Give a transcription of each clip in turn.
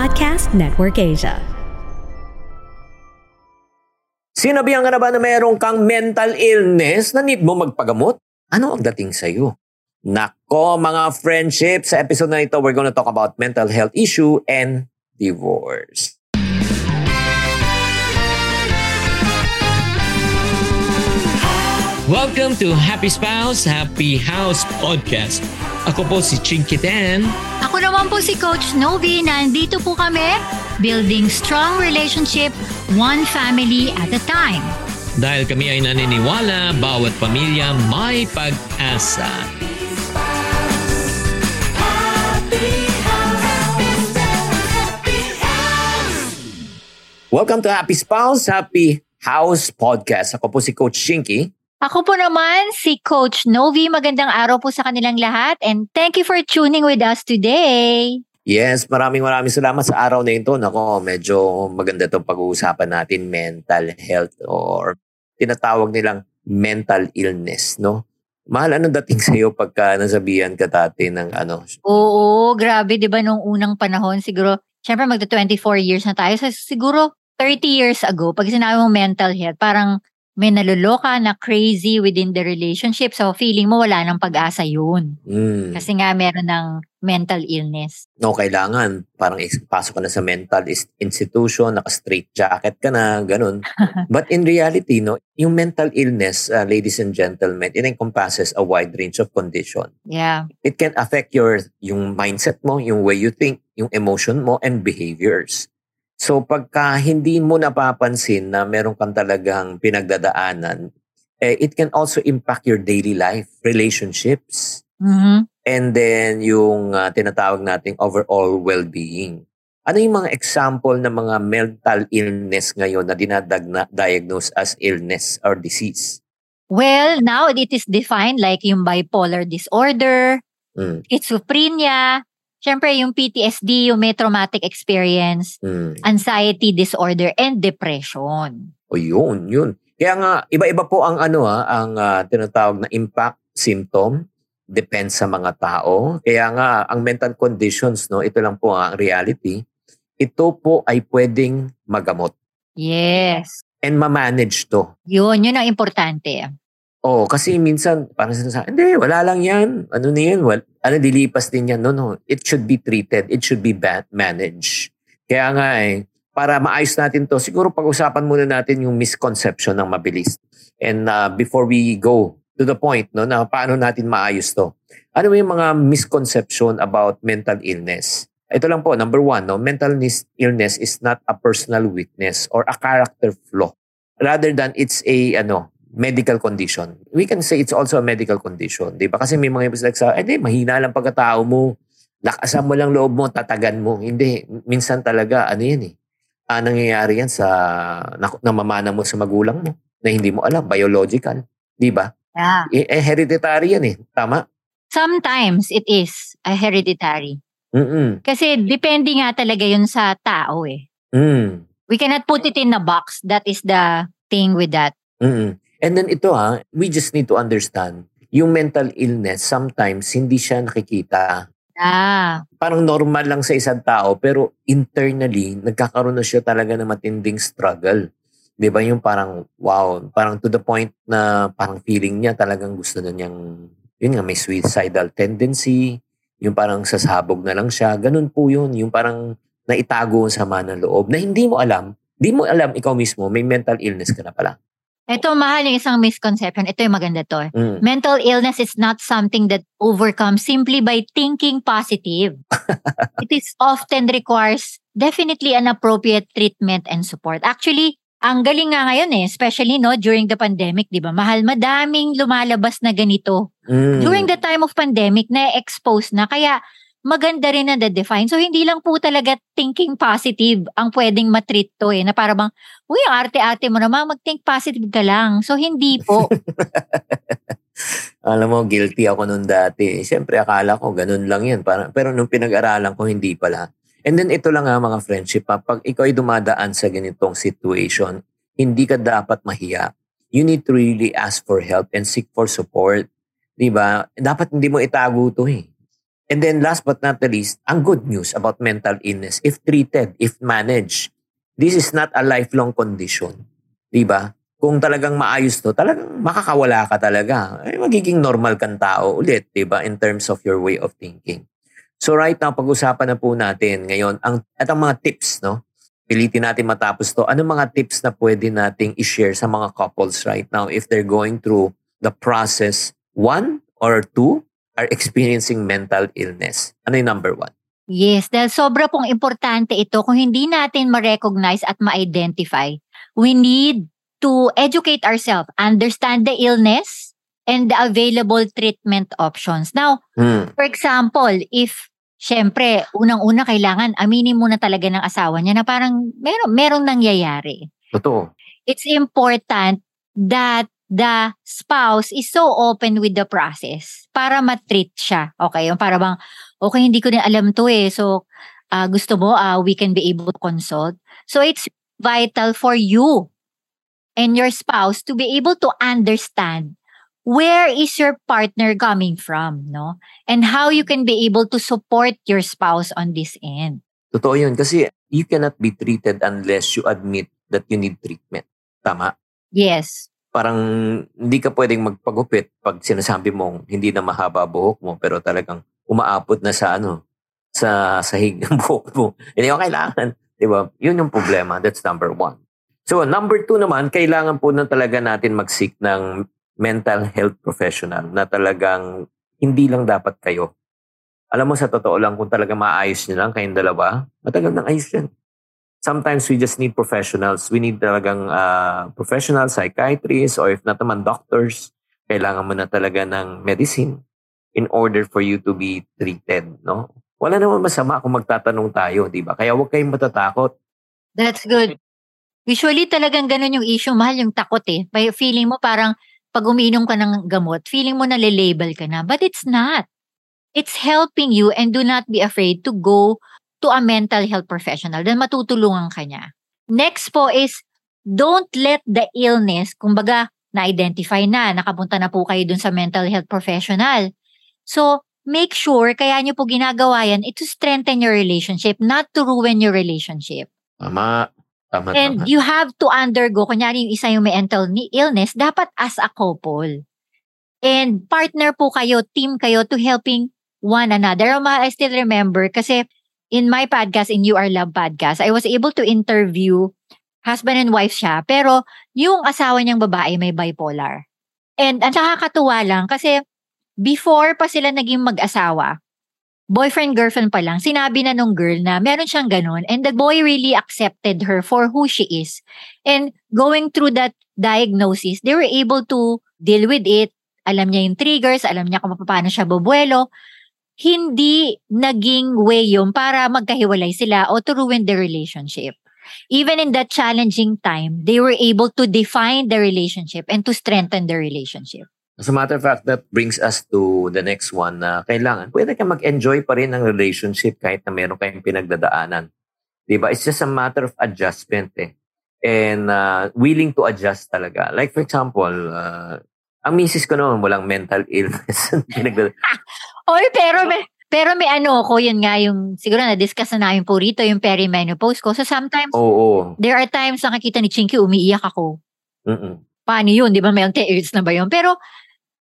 Podcast Network Asia. Sinabihan ka na ba na mayroong kang mental illness na need mo magpagamot? Ano ang dating sa'yo? Nako mga friendship, sa episode na ito, we're gonna talk about mental health issue and divorce. Welcome to Happy Spouse, Happy House Podcast. Ako po si Chinky Dan. Ako naman po si Coach Novi. Nandito po kami, building strong relationship, one family at a time. Dahil kami ay naniniwala, bawat pamilya may pag-asa. Welcome to Happy Spouse, Happy House Podcast. Ako po si Coach Shinky. Ako po naman si Coach Novi. Magandang araw po sa kanilang lahat and thank you for tuning with us today. Yes, maraming maraming salamat sa araw na ito. Nako, medyo maganda itong pag-uusapan natin, mental health or tinatawag nilang mental illness, no? Mahal, ano dating sa'yo pagka nasabihan ka dati ng ano? Oo, grabe, di ba, nung unang panahon, siguro, syempre magta 24 years na tayo. So, siguro, 30 years ago, pag sinabi mong mental health, parang may naluloka na crazy within the relationship. So, feeling mo wala nang pag-asa yun. Mm, Kasi nga meron ng mental illness. no, kailangan. Parang pasok ka na sa mental institution, naka-straight jacket ka na, ganun. But in reality, no, yung mental illness, uh, ladies and gentlemen, it encompasses a wide range of condition. Yeah. it can affect your yung mindset mo, yung way you think, yung emotion mo and behaviors. So pagka hindi mo napapansin na meron kang talagang pinagdadaanan, eh, it can also impact your daily life, relationships, Mhm. and then yung ah, tinatawag nating overall well-being. Ano yung mga example ng mga mental illness ngayon na dinadiagnose as illness or disease? Well, now it is defined like yung bipolar disorder, Mm, schizophrenia, syempre yung PTSD, yung may traumatic experience, mm. anxiety disorder, and depression. O yun, yun. Kaya nga, iba-iba po ang ano ha, ang ah, tinatawag na impact symptom depends sa mga tao. Kaya nga, ang mental conditions, no, ito lang po ang reality, ito po ay pwedeng magamot Yes. and ma-manage to. Yun, yun ang importante. Oh, kasi minsan parang sinasabi, hindi, wala lang yan. Ano na yan? Well, ano, dilipas din yan. No, no. It should be treated. It should be ba- managed. Kaya nga eh, para maayos natin to, siguro pag-usapan muna natin yung misconception ng mabilis. And uh, before we go to the point, no, na paano natin maayos to. Ano yung mga misconception about mental illness? Ito lang po, number one, no, mental illness is not a personal weakness or a character flaw. Rather than it's a ano medical condition. We can say it's also a medical condition. Di ba? Kasi may mga ibig sa, eh di, mahina lang pagkatao mo. Lakasan mo lang loob mo, tatagan mo. Hindi. Minsan talaga, ano yan eh. Ah, nangyayari yan sa na, namamana mo sa magulang mo na hindi mo alam, biological. Di ba? Yeah. Eh, eh, hereditary yan eh. Tama? Sometimes it is a hereditary. Mm-mm. Kasi depende nga talaga yun sa tao eh. Mm. We cannot put it in a box. That is the thing with that. Mm-mm. And then ito ha, we just need to understand, yung mental illness, sometimes hindi siya nakikita. Ah, Parang normal lang sa isang tao, pero internally, nagkakaroon na siya talaga ng matinding struggle. Di ba yung parang, wow, parang to the point na parang feeling niya talagang gusto na niyang, yun nga, may suicidal tendency, yung parang sasabog na lang siya, ganun po yun, yung parang naitago ang sama ng loob, na hindi mo alam, di mo alam ikaw mismo, may mental illness ka na pala. Ito mahal yung isang misconception. Ito yung maganda to. Mm. Mental illness is not something that overcomes simply by thinking positive. it is often requires definitely an appropriate treatment and support. Actually, ang galing nga ngayon eh, especially no during the pandemic, 'di ba? Mahal madaming lumalabas na ganito. Mm. During the time of pandemic na expose na kaya maganda rin na define. So hindi lang po talaga thinking positive ang pwedeng matreat to eh na para bang uy, ang arte-arte mo naman mag-think positive ka lang. So hindi po. Alam mo, guilty ako nun dati. Siyempre, akala ko ganun lang yan. Parang, pero nung pinag-aralan ko, hindi pala. And then ito lang nga mga friendship, ha, pag ikaw ay dumadaan sa ganitong situation, hindi ka dapat mahiya. You need to really ask for help and seek for support. Di ba? Dapat hindi mo itago to eh. And then last but not the least, ang good news about mental illness, if treated, if managed, this is not a lifelong condition. Di ba? Kung talagang maayos to, talagang makakawala ka talaga. Eh, magiging normal kang tao ulit, di ba? In terms of your way of thinking. So right now, pag-usapan na po natin ngayon ang at ang mga tips, no? Pilitin natin matapos to. Ano mga tips na pwede nating i-share sa mga couples right now if they're going through the process, one or two, are experiencing mental illness? Ano yung number one? Yes, dahil sobra pong importante ito kung hindi natin ma-recognize at ma-identify. We need to educate ourselves, understand the illness, and the available treatment options. Now, Hmm. for example, if syempre, unang-una kailangan aminin muna talaga ng asawa niya na parang meron, merong nangyayari. Totoo. It's important that the spouse is so open with the process para matreat siya. Okay, yung para bang, okay, hindi ko din alam to eh. So, ah, gusto mo, ah, we can be able to consult. So, it's vital for you and your spouse to be able to understand where is your partner coming from, no? And how you can be able to support your spouse on this end. Totoo yun. Kasi you cannot be treated unless you admit that you need treatment. Tama? Yes. Parang hindi ka pwedeng magpagupit pag sinasabi mong hindi na mahaba buhok mo pero talagang umaapot na sa ano, sa sahig ng buhok mo. Hindi mo kailangan. Di ba? Yun yung problema. That's number one. So, number two naman, kailangan po na talaga natin mag-seek ng mental health professional na talagang hindi lang dapat kayo. Alam mo, sa totoo lang, kung talaga maayos nyo lang kayong dalawa, matagal nang ayos yan. Sometimes we just need professionals. We need talagang uh, professional psychiatrists or if not naman doctors. Kailangan mo na talaga ng medicine in order for you to be treated. No? Wala naman masama kung magtatanong tayo, di ba? Kaya huwag kayong matatakot. That's good. Usually talagang ganun yung issue, mahal yung takot eh. May feeling mo parang pag umiinom ka ng gamot, feeling mo na label ka na. But it's not. It's helping you and do not be afraid to go to a mental health professional dahil matutulungan ka niya. Next po is, don't let the illness, kumbaga, na-identify na, nakapunta na po kayo dun sa mental health professional. So, make sure, kaya nyo po ginagawa yan, it to strengthen your relationship, not to ruin your relationship. Tama. Tama, And tama. you have to undergo, kunyari yung isa yung may mental ni- illness, dapat as a couple. And partner po kayo, team kayo to helping one another. I still remember kasi in my podcast, in You Are Love podcast, I was able to interview husband and wife siya, pero yung asawa niyang babae may bipolar. And ang nakakatuwa lang kasi before pa sila naging mag-asawa, boyfriend girlfriend pa lang, sinabi na nung girl na meron siyang ganun and the boy really accepted her for who she is. And going through that diagnosis, they were able to deal with it. Alam niya yung triggers, alam niya kung paano siya bubuelo. Hindi naging way yun para magkahiwalay sila o to ruin the relationship. Even in that challenging time, they were able to define the relationship and to strengthen the relationship. As a matter of fact, that brings us to the next one na kailangan. Pwede ka mag-enjoy pa rin ng relationship kahit na meron kayong pinagdadaanan. Diba? It's just a matter of adjustment eh. And uh, willing to adjust talaga. Like for example, uh, ang misis ko naman walang mental illness. Oy, pero may, pero may ano ko, yun nga yung, siguro na-discuss na namin po rito, yung perimenopause ko. So sometimes, Oo. there are times nakakita ni Chinky, umiiyak ako. Mm-mm. Paano yun? Di ba may tears na ba yun? Pero,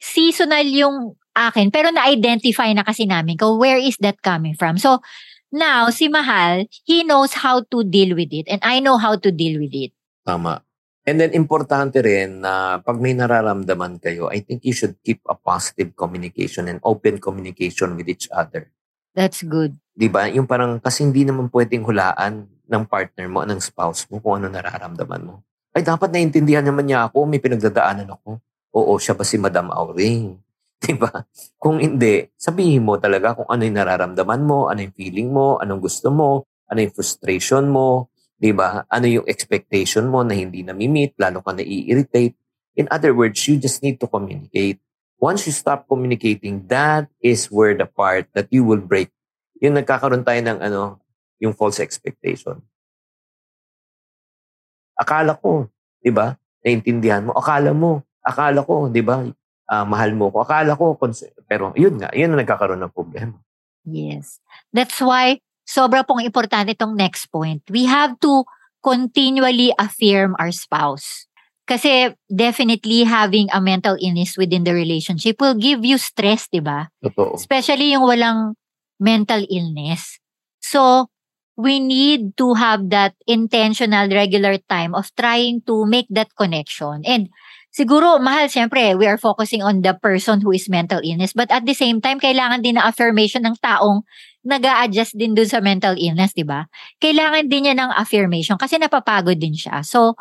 seasonal yung akin. Pero na-identify na kasi namin ko, where is that coming from? So, now, si Mahal, he knows how to deal with it. And I know how to deal with it. Tama. And then, importante rin na pag may nararamdaman kayo, I think you should keep a positive communication and open communication with each other. That's good. Di ba? Yung parang, kasi hindi naman pwedeng hulaan ng partner mo, ng spouse mo, kung ano nararamdaman mo. Ay, dapat naiintindihan naman niya ako, may pinagdadaanan ako. Oo, siya ba si Madam Auring? Di ba? Kung hindi, sabihin mo talaga kung ano yung nararamdaman mo, ano yung feeling mo, anong gusto mo, ano yung frustration mo, di ba? Ano yung expectation mo na hindi na-meet, lalo ka na-irritate. In other words, you just need to communicate. Once you stop communicating, that is where the part that you will break. Yung nagkakaroon tayo ng ano, yung false expectation. Akala ko, di ba? Naintindihan mo. Akala mo. Akala ko, di ba? ah, mahal mo ko. Akala ko, pero yun nga, yun ang nagkakaroon ng problema. Yes. That's why sobra pong importante itong next point. We have to continually affirm our spouse. Kasi definitely having a mental illness within the relationship will give you stress, di ba? Totoo. Especially yung walang mental illness. So, we need to have that intentional regular time of trying to make that connection. And siguro, mahal, siyempre, we are focusing on the person who is mental illness. But at the same time, kailangan din na affirmation ng taong nag adjust din dun sa mental illness, di ba? Kailangan din niya ng affirmation kasi napapagod din siya. So,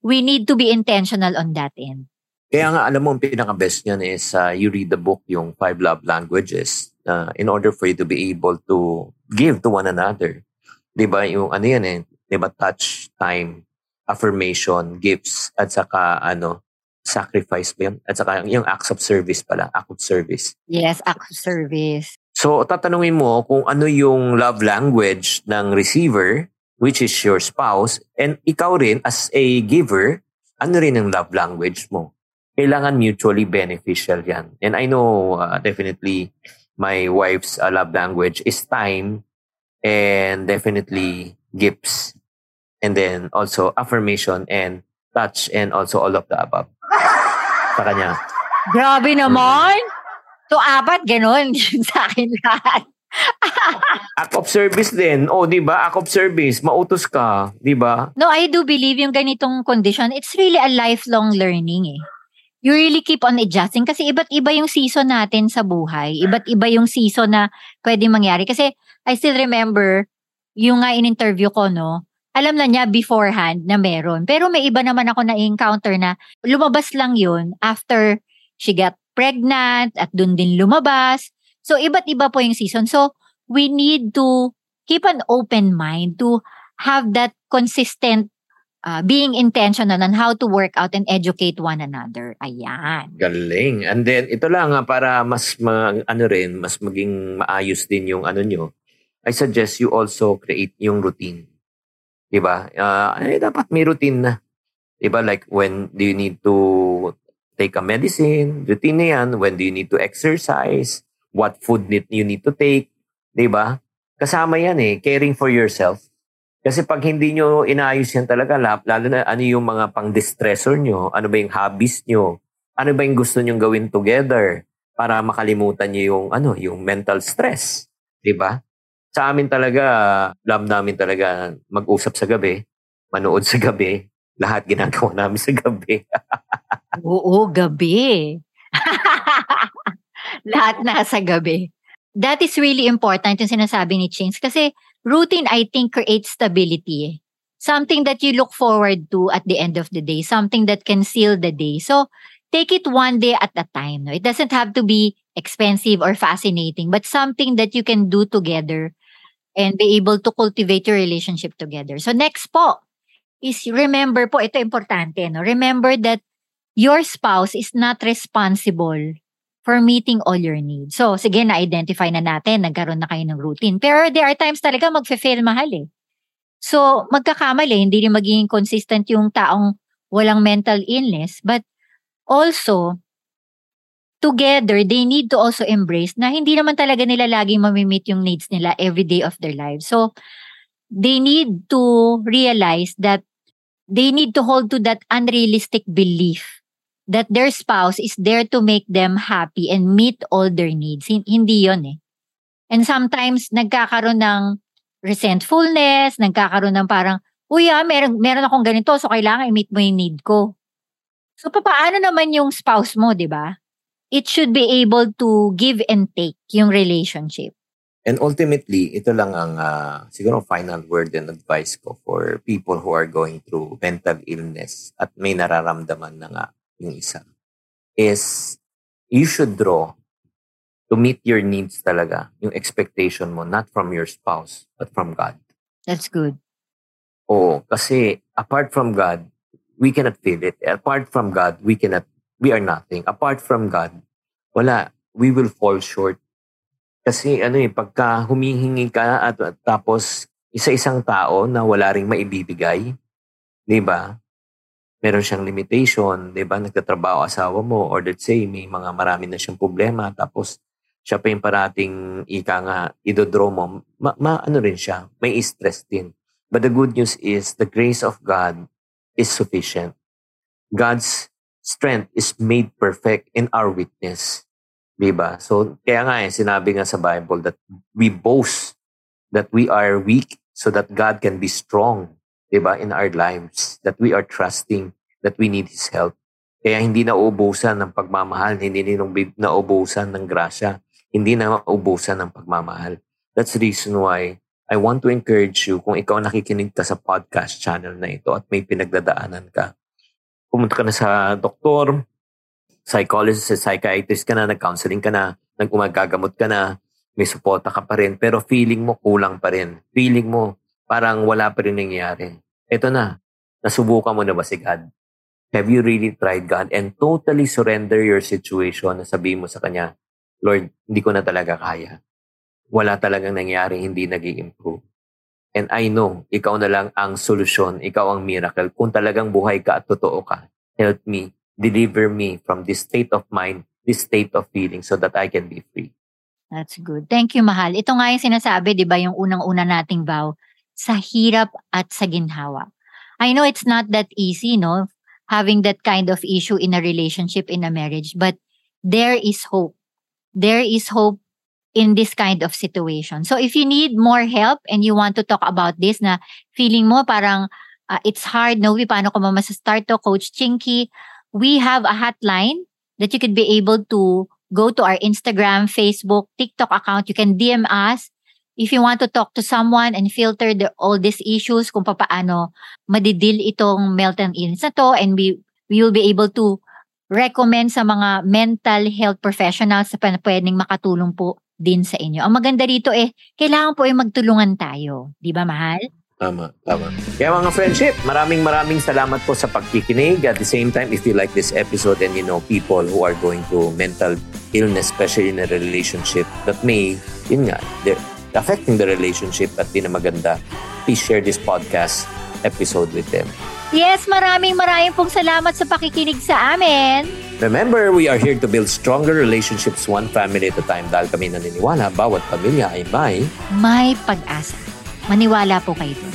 we need to be intentional on that end. Kaya nga, alam mo, ang pinaka-best niyan is uh, you read the book, yung Five Love Languages, uh, in order for you to be able to give to one another. Di ba? Yung ano yan eh, di ba? Touch, time, affirmation, gifts, at saka ano, sacrifice ba yun? At saka yung acts of service pala, act of service. Yes, act of service. So, tatanungin mo kung ano yung love language ng receiver, which is your spouse, and ikaw rin as a giver, ano rin ang love language mo. Kailangan mutually beneficial yan. And I know uh, definitely my wife's uh, love language is time and definitely gifts. And then also affirmation and touch and also all of the above. Sa kanya. Grabe naman! So, apat, ganun. sa akin lahat. Act of service din. O, oh, di ba? Act of service. Mautos ka. Di ba? No, I do believe yung ganitong condition, it's really a lifelong learning eh. You really keep on adjusting kasi iba't iba yung season natin sa buhay. Iba't iba yung season na pwede mangyari. Kasi I still remember yung nga in-interview ko, no? Alam na niya beforehand na meron. Pero may iba naman ako na-encounter na lumabas lang yun after she got pregnant at dun din lumabas. So, iba't iba po yung season. So, we need to keep an open mind to have that consistent uh, being intentional on how to work out and educate one another. Ayan. Galing. And then, ito lang ha, para mas, ma, ano rin, mas maging maayos din yung ano nyo, I suggest you also create yung routine. Diba? Uh, eh, dapat may routine na. Diba? Like, when do you need to take a medicine? Routine na yan. When do you need to exercise? What food need you need to take? Diba? Kasama yan eh. Caring for yourself. Kasi pag hindi nyo inaayos yan talaga, lalo na ano yung mga pang-distressor nyo, ano ba yung hobbies nyo, ano ba yung gusto nyo gawin together para makalimutan nyo yung, ano, yung mental stress. Di ba? Sa amin talaga, love namin talaga mag-usap sa gabi, manood sa gabi, lahat ginagawa namin sa gabi. Oo, gabi. lahat na sa gabi. That is really important yung sinasabi ni Chings kasi routine, I think, creates stability. Something that you look forward to at the end of the day, something that can seal the day. So, take it one day at a time. No? It doesn't have to be expensive or fascinating, but something that you can do together and be able to cultivate your relationship together. So, next po is remember po, ito importante, no? Remember that your spouse is not responsible for meeting all your needs. So, sige, na-identify na natin, nagkaroon na kayo ng routine. Pero there are times talaga magfe-fail mahal eh. So, magkakamali, hindi rin magiging consistent yung taong walang mental illness. But also, together, they need to also embrace na hindi naman talaga nila laging mamimit yung needs nila every day of their lives. So, they need to realize that they need to hold to that unrealistic belief that their spouse is there to make them happy and meet all their needs. Hindi yon eh. And sometimes, nagkakaroon ng resentfulness, nagkakaroon ng parang, uy ah, meron, meron akong ganito, so kailangan i-meet mo yung need ko. So, paano naman yung spouse mo, di ba? It should be able to give and take yung relationship. And ultimately, ito lang ang uh, siguro final word and advice ko for people who are going through mental illness at may nararamdaman na nga yung isa, is you should draw to meet your needs talaga, yung expectation mo, not from your spouse, but from God. That's good. Oo, kasi apart from God, we cannot feel it. Apart from God, we cannot, we are nothing. Apart from God, wala, we will fall short. Kasi ano eh, pagka humihingi ka at, at tapos isa-isang tao na wala ring maibibigay, di ba? Meron siyang limitation, 'di ba? Nagtatrabaho asawa mo or let's say may mga marami na siyang problema tapos siya pa yung parating ika nga, idodraw mo, ma, ma ano rin siya, may stress din. But the good news is the grace of God is sufficient. God's strength is made perfect in our weakness. Diba? So, kaya nga eh, sinabi nga sa Bible that we boast that we are weak so that God can be strong, diba, in our lives. That we are trusting that we need His help. Kaya hindi na uubusan ng pagmamahal, hindi na naubusan ng grasya, hindi na maubusan ng pagmamahal. That's the reason why I want to encourage you kung ikaw nakikinig ka sa podcast channel na ito at may pinagdadaanan ka. Pumunta ka na sa doktor, psychologist, psychiatrist ka na, nag-counseling ka na, nag-umagagamot ka na, may suporta ka pa rin, pero feeling mo kulang pa rin. Feeling mo parang wala pa rin nangyayari. Ito na, nasubukan mo na ba si God? Have you really tried God and totally surrender your situation na sabihin mo sa Kanya, Lord, hindi ko na talaga kaya wala talagang nangyari, hindi nag improve And I know, ikaw na lang ang solusyon, ikaw ang miracle. Kung talagang buhay ka at totoo ka, help me, deliver me from this state of mind, this state of feeling so that I can be free. That's good. Thank you, Mahal. Ito nga yung sinasabi, di ba, yung unang-una nating vow, sa hirap at sa ginhawa. I know it's not that easy, no? Having that kind of issue in a relationship, in a marriage, but there is hope. There is hope in this kind of situation. So if you need more help and you want to talk about this na feeling mo parang uh, it's hard, no, paano ko start to, Coach Chinky, we have a hotline that you could be able to go to our Instagram, Facebook, TikTok account. You can DM us if you want to talk to someone and filter the, all these issues kung paano madidil itong meltdown illness na to and we, we will be able to recommend sa mga mental health professionals na pwedeng makatulong po din sa inyo. Ang maganda rito eh, kailangan po ay magtulungan tayo. Di ba, mahal? Tama, tama. Kaya mga friendship, maraming maraming salamat po sa pagkikinig. At the same time, if you like this episode and you know people who are going through mental illness, especially in a relationship that may, yun nga, they're affecting the relationship at di na maganda, please share this podcast episode with them. Yes, maraming maraming pong salamat sa pakikinig sa amin. Remember, we are here to build stronger relationships one family at a time dahil kami naniniwala bawat pamilya ay may... May pag-asa. Maniwala po kayo doon.